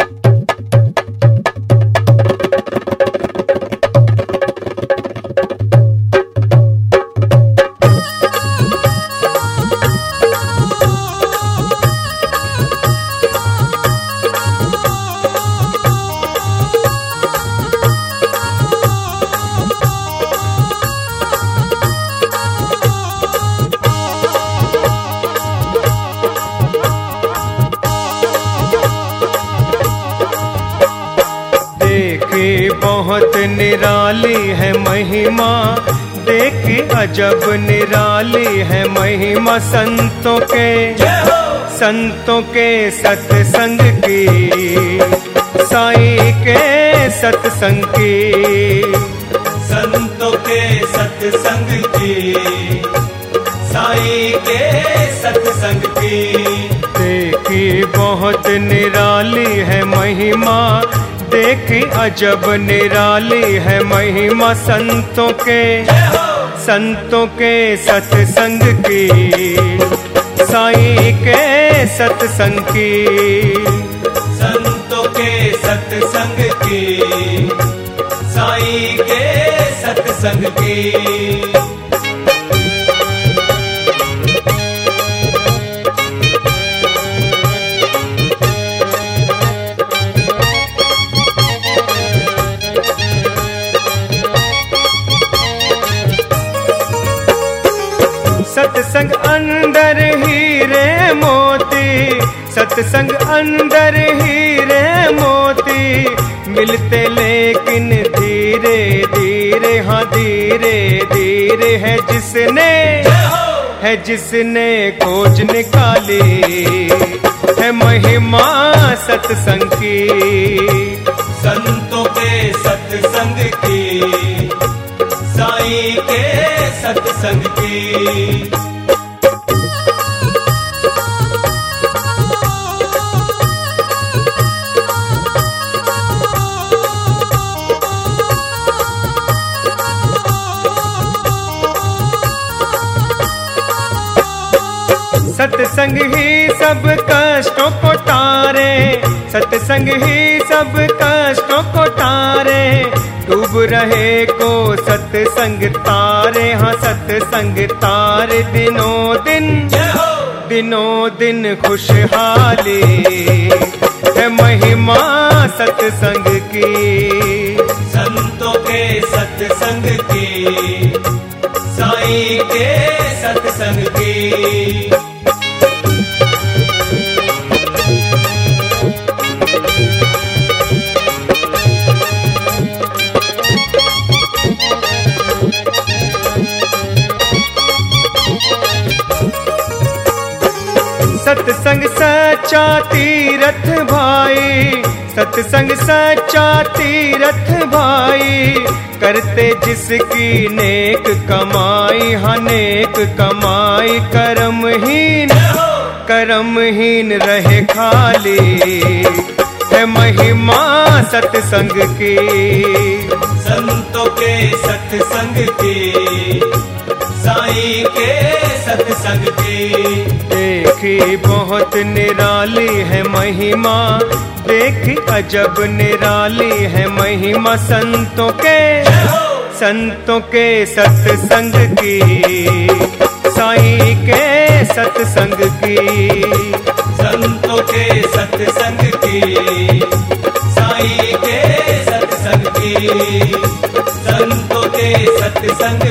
देखे बहुत निराली है महिमा। देखे अजब निराली है महिमा संतों के। संतों के सत्संग की। साई के सत्संग की। संतों के सत्संग की। साई के सत्संग की। देखी बहुत निराली है महिमा। देखी, अजब निराली है महिमा संतों के। संतों के सत्संग की। साई के सत्संग की। संतों के सत्संग की। साई के सत्संग की। सत्संग अंदर हीरे मोती, सत्संग अंदर हीरे मोती। मिलते लेकिन धीरे धीरे हाँ धीरे धीरे है जिसने है जिसने खोज निकाली। है महिमा सत्संग की, संतों के सत्संग की। सत्संग की। सत्संग ही सब कष्टों को तारे, सत्संग ही सब कष्टों को तारे। डूब रहे को सत्संग तारे। हाँ सत्संग तार दिनों दिन दिनों दिन खुशहाली है महिमा सत्संग की। संतों के सत्संग की साई के सत्संग सत्संग सचा तीरथ भाई सत्संग सचा तीरथ भाई करते जिसकी नेक कमाई हनेक कमाई करमहीन करमहीन रहे खाली। है महिमा सत्संग की। संतों के सत्संग की साई के सत्संग की। देखी बहुत निराली है महिमा देखी अजब निराली है महिमा संतों के। संतों के सत्संग की साई के सत्संग की। संतों के सत्संग की